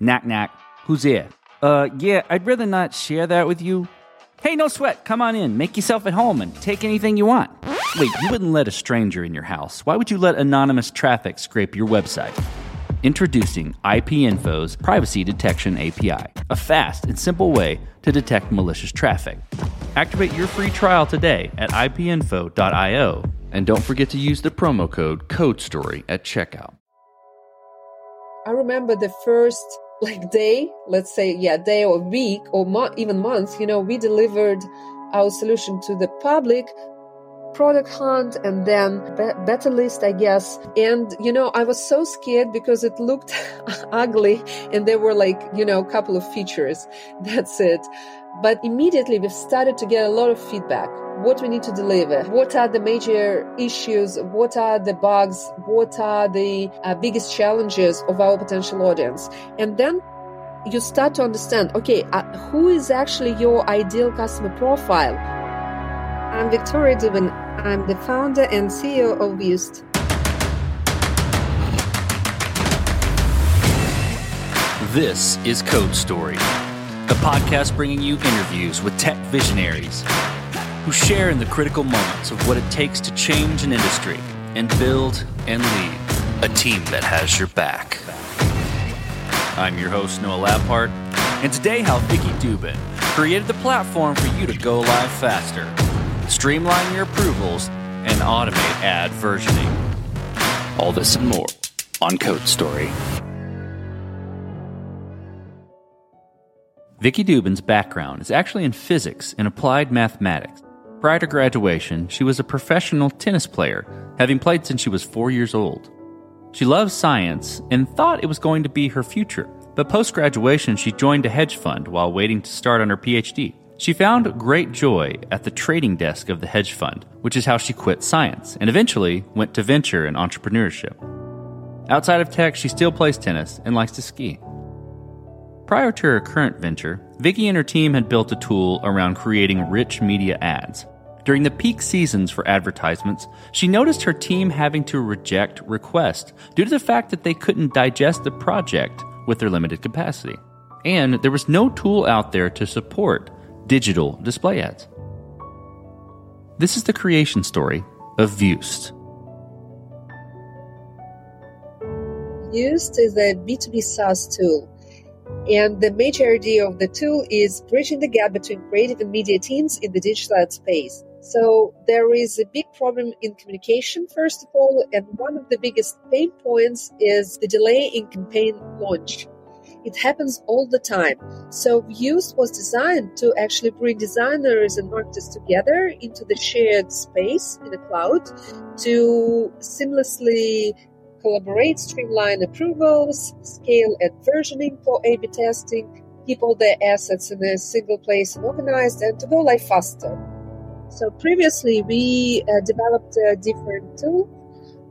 Knack knack. Who's there? Uh, yeah, I'd rather not share that with you. Hey, no sweat. Come on in. Make yourself at home and take anything you want. Wait, you wouldn't let a stranger in your house. Why would you let anonymous traffic scrape your website? Introducing IPinfo's Privacy Detection API, a fast and simple way to detect malicious traffic. Activate your free trial today at ipinfo.io and don't forget to use the promo code CODESTORY at checkout. I remember the first like day, let's say, yeah, day or week or mo- even month, you know, we delivered our solution to the public product hunt and then be- beta list, I guess. And, you know, I was so scared because it looked ugly and there were like, you know, a couple of features. That's it. But immediately we've started to get a lot of feedback. What we need to deliver, what are the major issues, what are the bugs, what are the uh, biggest challenges of our potential audience. And then you start to understand okay, uh, who is actually your ideal customer profile? I'm Victoria Dubin. I'm the founder and CEO of Vust. This is Code Story, the podcast bringing you interviews with tech visionaries who share in the critical moments of what it takes to change an industry and build and lead a team that has your back. I'm your host, Noah Labhart, and today how Vicky Dubin created the platform for you to go live faster, streamline your approvals, and automate ad versioning. All this and more on Code Story. Vicky Dubin's background is actually in physics and applied mathematics. Prior to graduation, she was a professional tennis player, having played since she was four years old. She loved science and thought it was going to be her future, but post graduation, she joined a hedge fund while waiting to start on her PhD. She found great joy at the trading desk of the hedge fund, which is how she quit science and eventually went to venture and entrepreneurship. Outside of tech, she still plays tennis and likes to ski. Prior to her current venture, Vicky and her team had built a tool around creating rich media ads. During the peak seasons for advertisements, she noticed her team having to reject requests due to the fact that they couldn't digest the project with their limited capacity. And there was no tool out there to support digital display ads. This is the creation story of Vust. Vust is a B2B SaaS tool. And the major idea of the tool is bridging the gap between creative and media teams in the digital ad space. So there is a big problem in communication, first of all, and one of the biggest pain points is the delay in campaign launch. It happens all the time. So Vust was designed to actually bring designers and marketers together into the shared space in the cloud to seamlessly collaborate, streamline approvals, scale and versioning for A-B testing, keep all the assets in a single place and organized, and to go live faster. So previously, we uh, developed a different tool,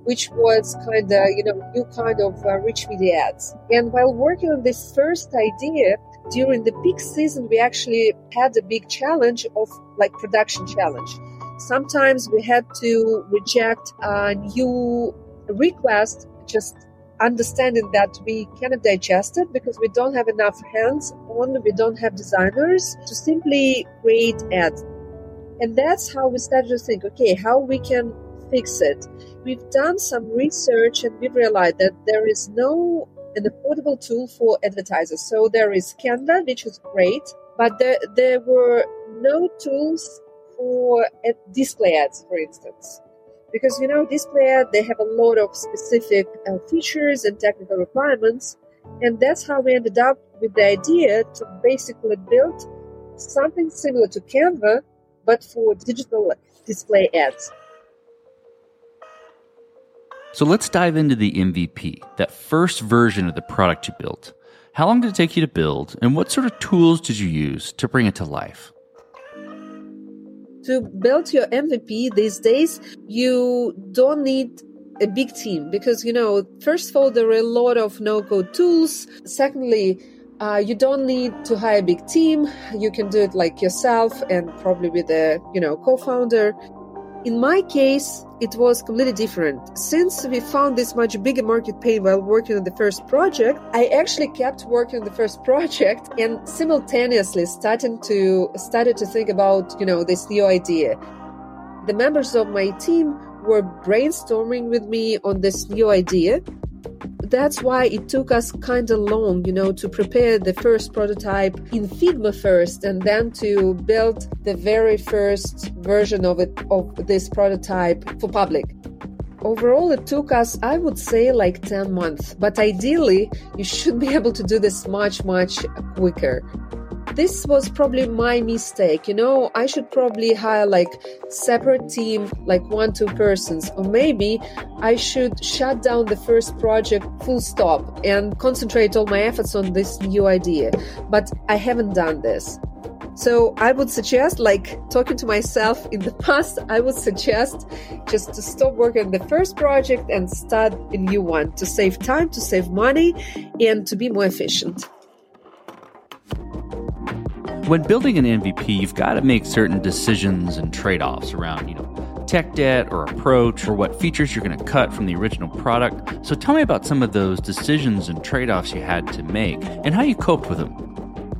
which was kind of you know new kind of uh, rich media ads. And while working on this first idea during the peak season, we actually had a big challenge of like production challenge. Sometimes we had to reject a new request, just understanding that we cannot digest it because we don't have enough hands on, we don't have designers to simply create ads. And that's how we started to think, okay, how we can fix it. We've done some research and we've realized that there is no an affordable tool for advertisers. So there is Canva, which is great, but there, there were no tools for display ads, for instance because you know display ad they have a lot of specific uh, features and technical requirements and that's how we ended up with the idea to basically build something similar to canva but for digital display ads. So let's dive into the mvp that first version of the product you built. How long did it take you to build and what sort of tools did you use to bring it to life? To build your MVP these days, you don't need a big team because, you know, first of all, there are a lot of no code tools. Secondly, uh, you don't need to hire a big team. You can do it like yourself and probably with a, you know, co-founder. In my case, it was completely different. Since we found this much bigger market pain while working on the first project, I actually kept working on the first project and simultaneously starting to started to think about, you know, this new idea. The members of my team were brainstorming with me on this new idea that's why it took us kind of long, you know, to prepare the first prototype in Figma first and then to build the very first version of it, of this prototype for public. Overall, it took us, I would say, like 10 months. But ideally, you should be able to do this much, much quicker this was probably my mistake. You know, I should probably hire like separate team, like one, two persons, or maybe I should shut down the first project full stop and concentrate all my efforts on this new idea. But I haven't done this. So I would suggest, like talking to myself in the past, I would suggest just to stop working on the first project and start a new one to save time, to save money, and to be more efficient. When building an MVP, you've got to make certain decisions and trade offs around, you know, tech debt or approach or what features you're going to cut from the original product. So tell me about some of those decisions and trade offs you had to make and how you coped with them.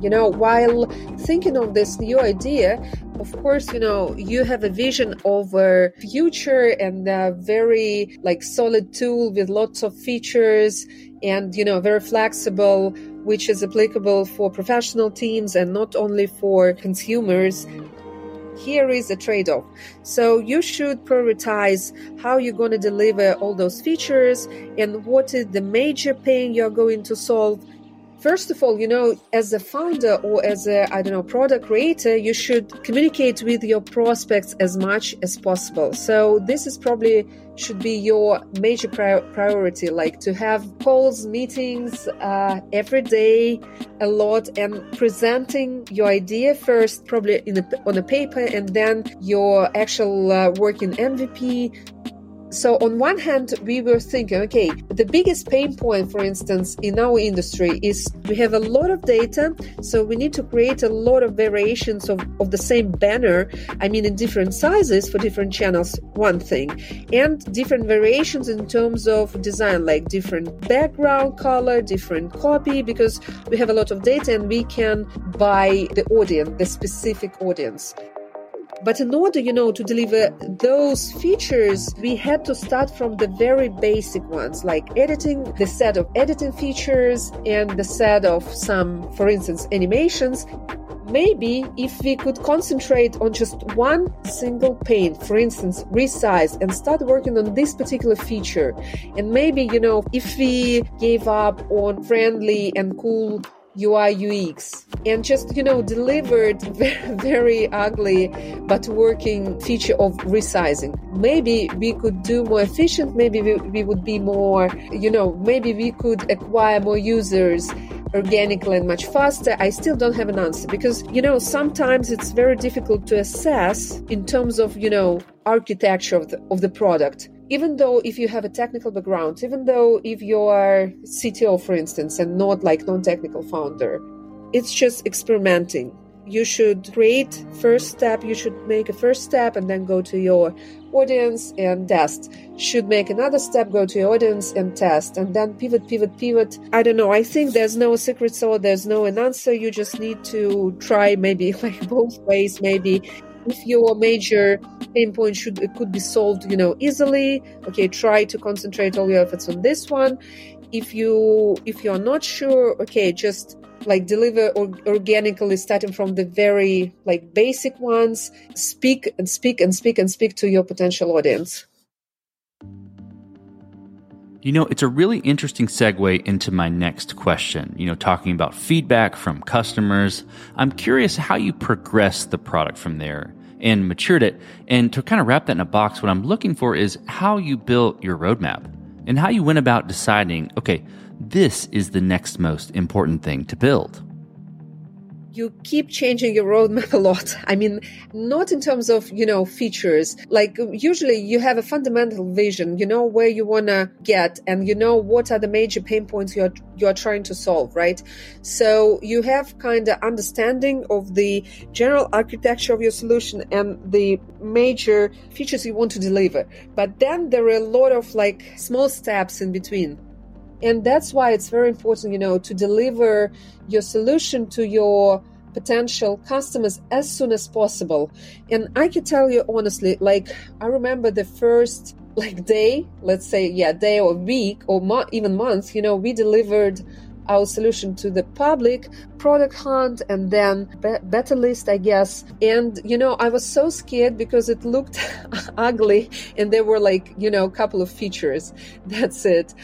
You know, while thinking of this new idea, of course, you know, you have a vision of a future and a very like solid tool with lots of features and, you know, very flexible which is applicable for professional teams and not only for consumers here is a trade off. So you should prioritize how you're going to deliver all those features and what is the major pain you're going to solve First of all, you know, as a founder or as a, I don't know, product creator, you should communicate with your prospects as much as possible. So this is probably should be your major priority, like to have calls, meetings uh, every day, a lot, and presenting your idea first, probably in a, on a paper, and then your actual uh, working MVP so on one hand, we were thinking, okay, the biggest pain point, for instance, in our industry is we have a lot of data, so we need to create a lot of variations of, of the same banner. I mean, in different sizes for different channels, one thing, and different variations in terms of design, like different background color, different copy, because we have a lot of data and we can buy the audience, the specific audience. But in order, you know, to deliver those features, we had to start from the very basic ones, like editing, the set of editing features, and the set of some, for instance, animations. Maybe if we could concentrate on just one single pane, for instance, resize, and start working on this particular feature, and maybe, you know, if we gave up on friendly and cool UI UX and just you know delivered very, very ugly but working feature of resizing. Maybe we could do more efficient. Maybe we, we would be more you know maybe we could acquire more users organically and much faster. I still don't have an answer because you know sometimes it's very difficult to assess in terms of you know architecture of the, of the product even though if you have a technical background, even though if you are CTO, for instance, and not like non-technical founder, it's just experimenting. You should create first step, you should make a first step and then go to your audience and test. Should make another step, go to your audience and test, and then pivot, pivot, pivot. I don't know. I think there's no secret sauce, there's no an answer. You just need to try maybe like both ways, maybe if your major pain point should could be solved you know easily. Okay try to concentrate all your efforts on this one. If you if you're not sure okay just like deliver or- organically starting from the very like basic ones. Speak and speak and speak and speak to your potential audience. You know, it's a really interesting segue into my next question. You know, talking about feedback from customers. I'm curious how you progress the product from there and matured it. And to kind of wrap that in a box, what I'm looking for is how you built your roadmap and how you went about deciding, okay, this is the next most important thing to build. You keep changing your roadmap a lot. I mean, not in terms of, you know, features. Like usually you have a fundamental vision, you know where you want to get and you know what are the major pain points you're you're trying to solve, right? So you have kind of understanding of the general architecture of your solution and the major features you want to deliver. But then there are a lot of like small steps in between and that's why it's very important, you know, to deliver your solution to your potential customers as soon as possible. And I can tell you honestly, like, I remember the first like day, let's say, yeah, day or week or mo- even month, you know, we delivered our solution to the public product hunt and then be- beta list i guess. And you know i was so scared because it looked ugly and there were like you know a couple of features. That's it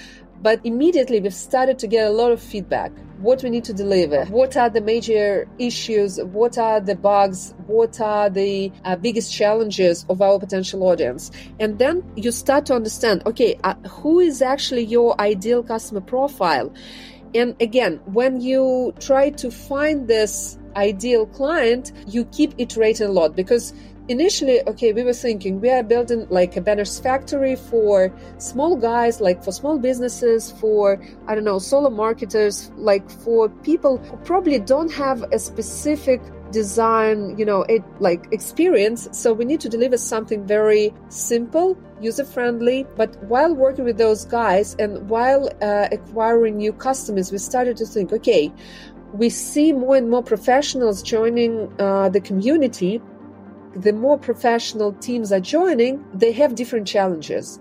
but immediately we've started to get a lot of feedback. What we need to deliver, what are the major issues, what are the bugs, what are the uh, biggest challenges of our potential audience. And then you start to understand okay, uh, who is actually your ideal customer profile? And again, when you try to find this ideal client, you keep iterating a lot because initially okay we were thinking we are building like a banners factory for small guys like for small businesses for i don't know solo marketers like for people who probably don't have a specific design you know it like experience. So we need to deliver something very simple user friendly but while working with those guys and while uh, acquiring new customers we started to think okay we see more and more professionals joining uh, the community the more professional teams are joining, they have different challenges.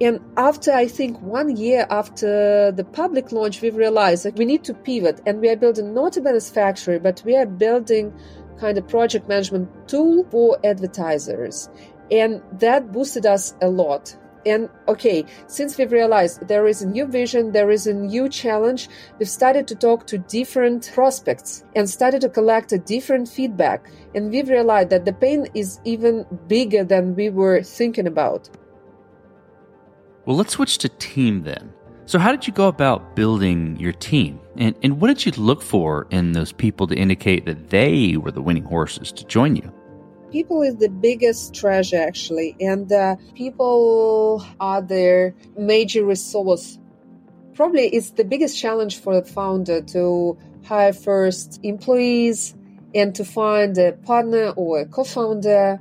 And after, I think, one year after the public launch, we've realized that we need to pivot and we are building not a factory, but we are building kind of project management tool for advertisers. And that boosted us a lot and okay, since we've realized there is a new vision, there is a new challenge, we've started to talk to different prospects and started to collect a different feedback. And we've realized that the pain is even bigger than we were thinking about. Well, let's switch to team then. So, how did you go about building your team? And, and what did you look for in those people to indicate that they were the winning horses to join you? People is the biggest treasure actually and uh, people are their major resource. Probably it's the biggest challenge for the founder to hire first employees and to find a partner or a co-founder.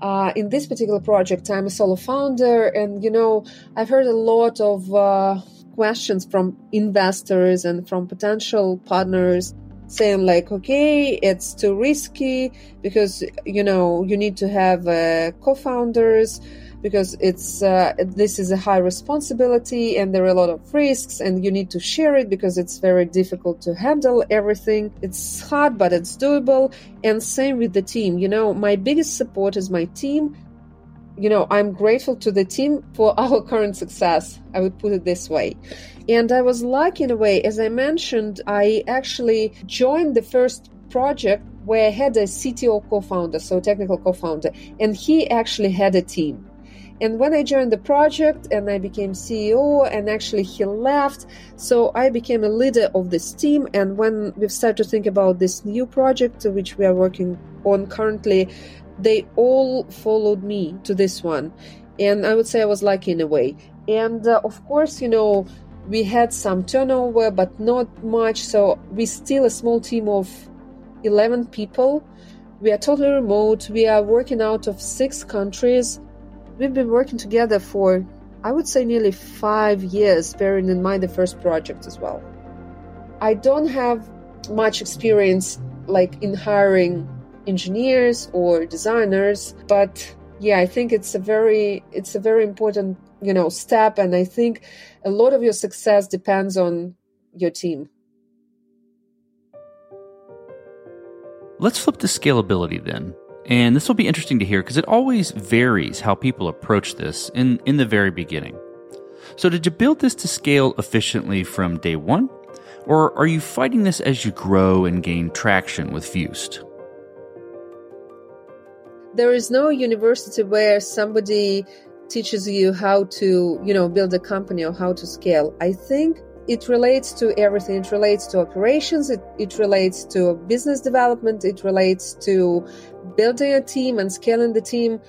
Uh, in this particular project i'm a solo founder and you know i've heard a lot of uh, questions from investors and from potential partners saying like okay it's too risky because you know you need to have uh, co-founders because it's uh, this is a high responsibility and there are a lot of risks and you need to share it because it's very difficult to handle everything it's hard but it's doable and same with the team you know my biggest support is my team you know, I'm grateful to the team for our current success. I would put it this way. And I was lucky in a way, as I mentioned, I actually joined the first project where I had a CTO co founder, so technical co founder, and he actually had a team. And when I joined the project and I became CEO, and actually he left, so I became a leader of this team. And when we've started to think about this new project, which we are working on currently, they all followed me to this one. And I would say I was lucky in a way. And uh, of course, you know, we had some turnover, but not much. So we're still a small team of 11 people. We are totally remote. We are working out of six countries. We've been working together for, I would say, nearly five years, bearing in mind the first project as well. I don't have much experience like in hiring engineers or designers but yeah i think it's a very it's a very important you know step and i think a lot of your success depends on your team. Let's flip to scalability then. And this will be interesting to hear because it always varies how people approach this in in the very beginning. So did you build this to scale efficiently from day one? Or are you fighting this as you grow and gain traction with Fused? there is no university where somebody teaches you how to you know build a company or how to scale. I think it relates to everything. It relates to operations, it, it relates to business development, it relates to building a team and scaling the team.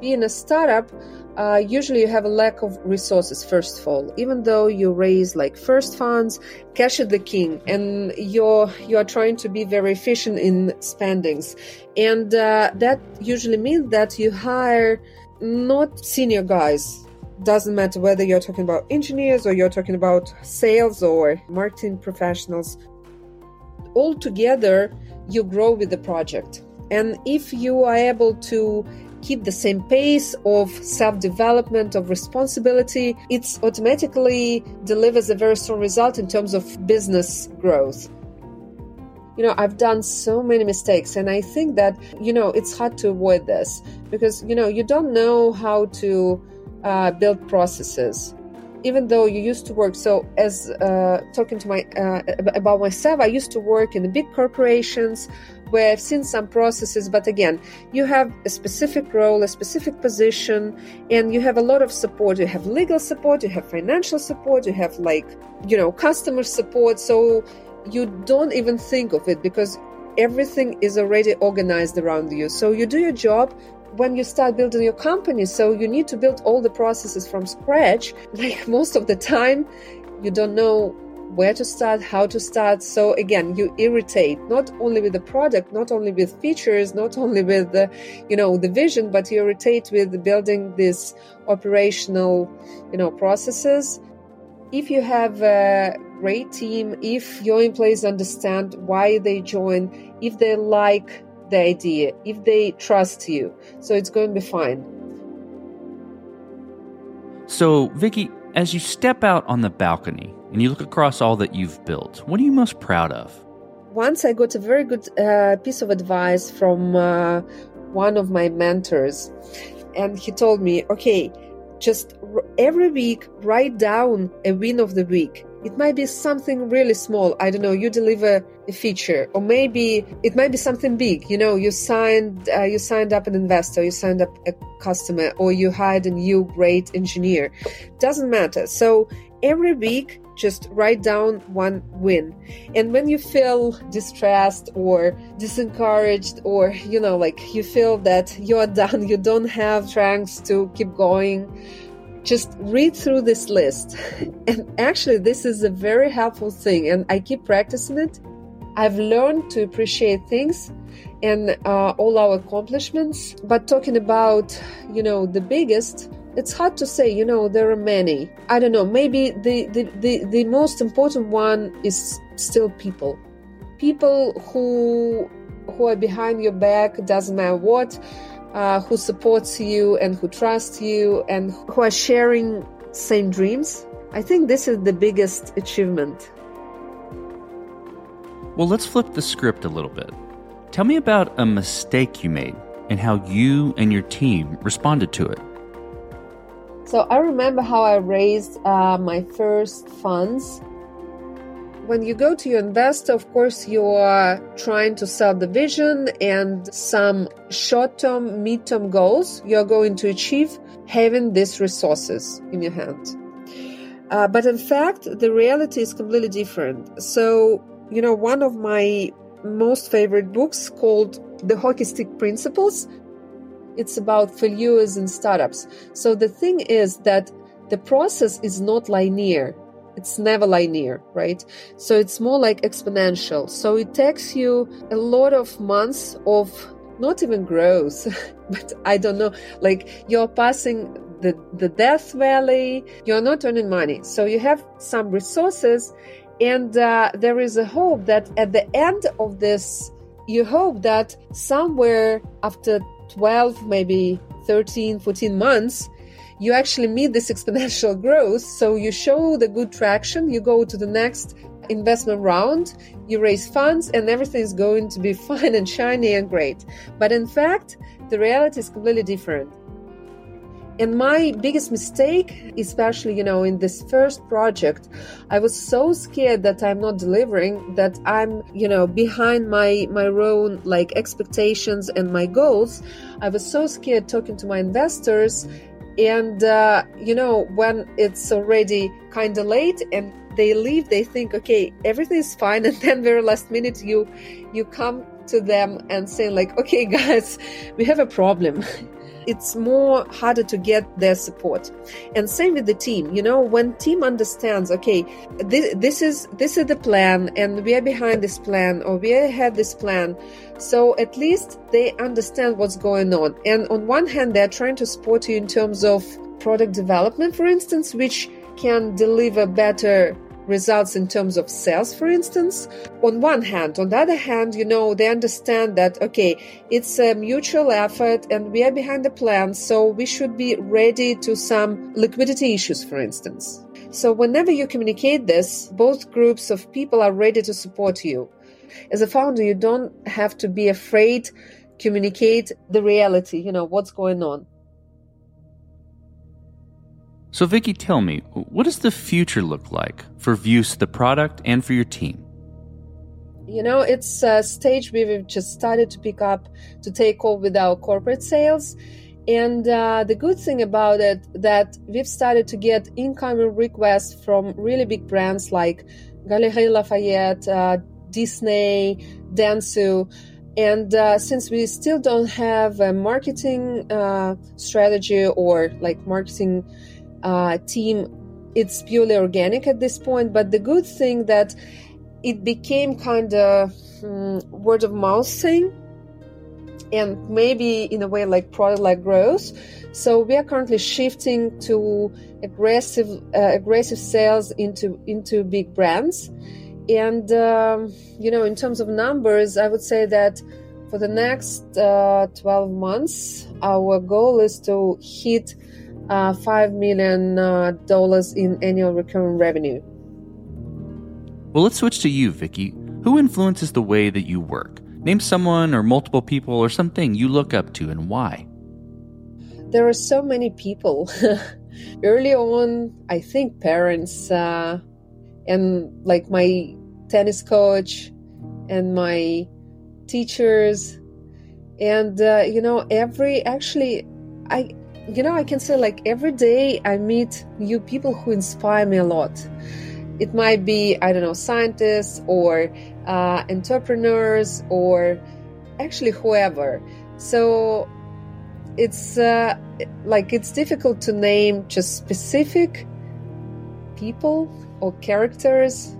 Being a startup, uh, usually you have a lack of resources first of all. Even though you raise like first funds cash is the king. And you're you are trying to be very efficient in spendings. And uh, that usually means that you hire not senior guys. Doesn't matter whether you're talking about engineers or you're talking about sales or marketing professionals. All together you grow with the project. And if you are able to keep the same pace of self-development of responsibility it automatically delivers a very strong result in terms of business growth you know i've done so many mistakes and i think that you know it's hard to avoid this because you know you don't know how to uh, build processes even though you used to work. So as uh, talking to my uh, about myself i used to work in the big corporations where i've seen some processes but again you have a specific role a specific position and you have a lot of support. You have legal support you have financial support you have like you know customer support. So you don't even think of it because everything is already organized around you. So you do your job when you start building your company. So you need to build all the processes from scratch. Like most of the time you don't know where to start how to start. So again you irritate not only with the product not only with features not only with the you know the vision but you irritate with building this operational you know processes. If you have a great team if your employees understand why they join if they like the idea, if they trust you. So it's going to be fine. So, Vicky, as you step out on the balcony and you look across all that you've built, what are you most proud of? Once I got a very good uh, piece of advice from uh, one of my mentors, and he told me, okay, just every week write down a win of the week it might be something really small. I don't know. You deliver a feature, or maybe it might be something big. You know, you signed uh, you signed up an investor, you signed up a customer, or you hired a new great engineer. Doesn't matter. So every week, just write down one win. And when you feel distressed or disencouraged, or you know, like you feel that you're done, you don't have strength to keep going just read through this list. And actually, this is a very helpful thing, and I keep practicing it. I've learned to appreciate things and uh, all our accomplishments. But talking about, you know, the biggest, it's hard to say. You know, there are many. I don't know. Maybe the the, the, the most important one is still people. People who who are behind your back, doesn't matter what uh, who supports you and who trusts you and who are sharing same dreams. I think this is the biggest achievement. Well, let's flip the script a little bit. Tell me about a mistake you made and how you and your team responded to it. So I remember how I raised uh, my first funds when you go to your investor, of course, you are trying to sell the vision and some short term, mid term goals you're going to achieve having these resources in your hand. Uh, but in fact, the reality is completely different. So, you know, one of my most favorite books called The Hockey Stick Principles. It's about failures in startups. So the thing is that the process is not linear it's never linear, right? So it's more like exponential. So it takes you a lot of months of not even growth, but I don't know, like you're passing the, the death valley, you're not earning money. So you have some resources, and uh, there is a hope that at the end of this, you hope that somewhere after 12, maybe 13, 14 months, you actually meet this exponential growth. So you show the good traction, you go to the next investment round, you raise funds, and everything is going to be fine and shiny and great. But in fact, the reality is completely different. And my biggest mistake, especially, you know, in this first project, I was so scared that I'm not delivering, that I'm, you know, behind my, my own like expectations and my goals. I was so scared talking to my investors And, uh, you know, when it's already kind of late and they leave, they think, okay, everything is fine. And then very last minute, you, you come to them and say like, okay, guys, we have a problem. it's more harder to get their support. And same with the team you know when team understands okay this, this is this is the plan and we are behind this plan or we ahead this plan. So at least they understand what's going on. And on one hand they're trying to support you in terms of product development for instance which can deliver better results in terms of sales, for instance, on one hand. On the other hand, you know, they understand that, okay, it's a mutual effort and we are behind the plan, so we should be ready to some liquidity issues, for instance. So whenever you communicate this, both groups of people are ready to support you. As a founder, you don't have to be afraid communicate the reality, you know, what's going on. So, Vicky, tell me, what does the future look like for Vust, the product, and for your team? You know, it's a stage we've just started to pick up to take off with our corporate sales. And uh, the good thing about it that we've started to get incoming requests from really big brands like Galeries Lafayette, uh, Disney, Dentsu. And uh, since we still don't have a marketing uh, strategy or like marketing uh, team it's purely organic at this point but the good thing that it became kind of um, word of mouth thing and maybe in a way like product like growth. So we are currently shifting to aggressive uh, aggressive sales into into big brands. And um, you know in terms of numbers i would say that for the next uh, 12 months our goal is to hit uh, $5 million uh, in annual recurring revenue. Well, let's switch to you, Vicky. Who influences the way that you work? Name someone or multiple people or something you look up to and why. There are so many people. Early on, I think parents uh, and like my tennis coach and my teachers and uh, you know every actually i you know, I can say like every day I meet new people who inspire me a lot. It might be, I don't know, scientists or uh, entrepreneurs or actually whoever. So it's uh, like it's difficult to name just specific people or characters.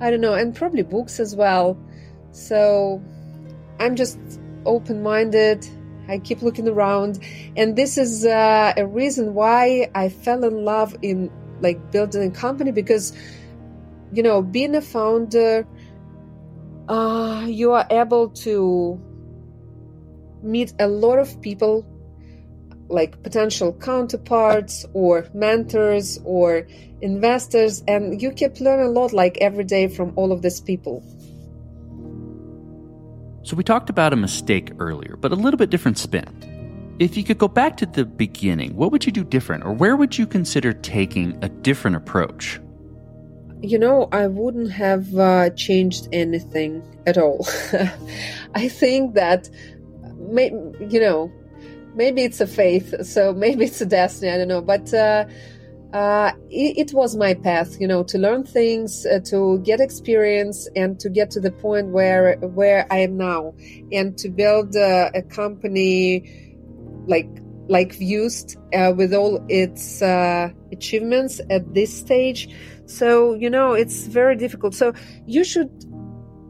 I don't know, and probably books as well. So I'm just open minded I keep looking around, and this is uh, a reason why I fell in love in like building a company because you know being a founder, uh, you are able to meet a lot of people like potential counterparts or mentors or investors and you keep learn a lot like every day from all of these people so we talked about a mistake earlier, but a little bit different spin. If you could go back to the beginning, what would you do different, or where would you consider taking a different approach? You know, I wouldn't have uh, changed anything at all. I think that, may, you know, maybe it's a faith, so maybe it's a destiny, I don't know, but. Uh, uh, it, it, was my path, you know, to learn things, uh, to get experience, and to get to the point where where I am now, and to build uh, a company like like Vust uh, with all its uh, achievements at this stage. So you know, it's very difficult. So you should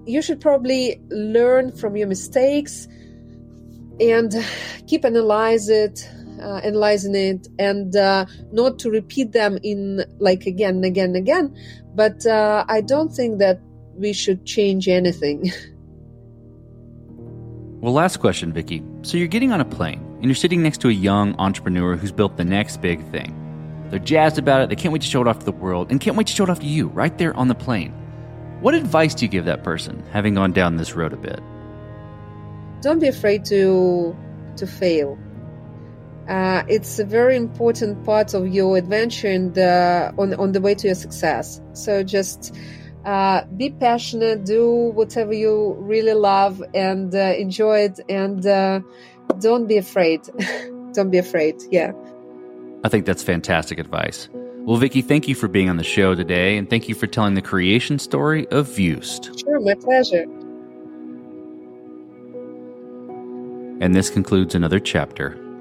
you should probably learn from your mistakes and keep analyze it uh, analyzing it and uh, not to repeat them in like again and again and again. But uh, i don't think that we should change anything. Well last question vicky. So you're getting on a plane and you're sitting next to a young entrepreneur who's built the next big thing. They're jazzed about it. They can't wait to show it off to the world and can't wait to show it off to you right there on the plane. What advice do you give that person having gone down this road a bit? Don't be afraid to to fail uh, it's a very important part of your adventure and uh, on on the way to your success. So just uh, be passionate, do whatever you really love, and uh, enjoy it, and uh, don't be afraid. don't be afraid. Yeah. I think that's fantastic advice. Well, Vicky, thank you for being on the show today, and thank you for telling the creation story of Vust. Sure, my pleasure. And this concludes another chapter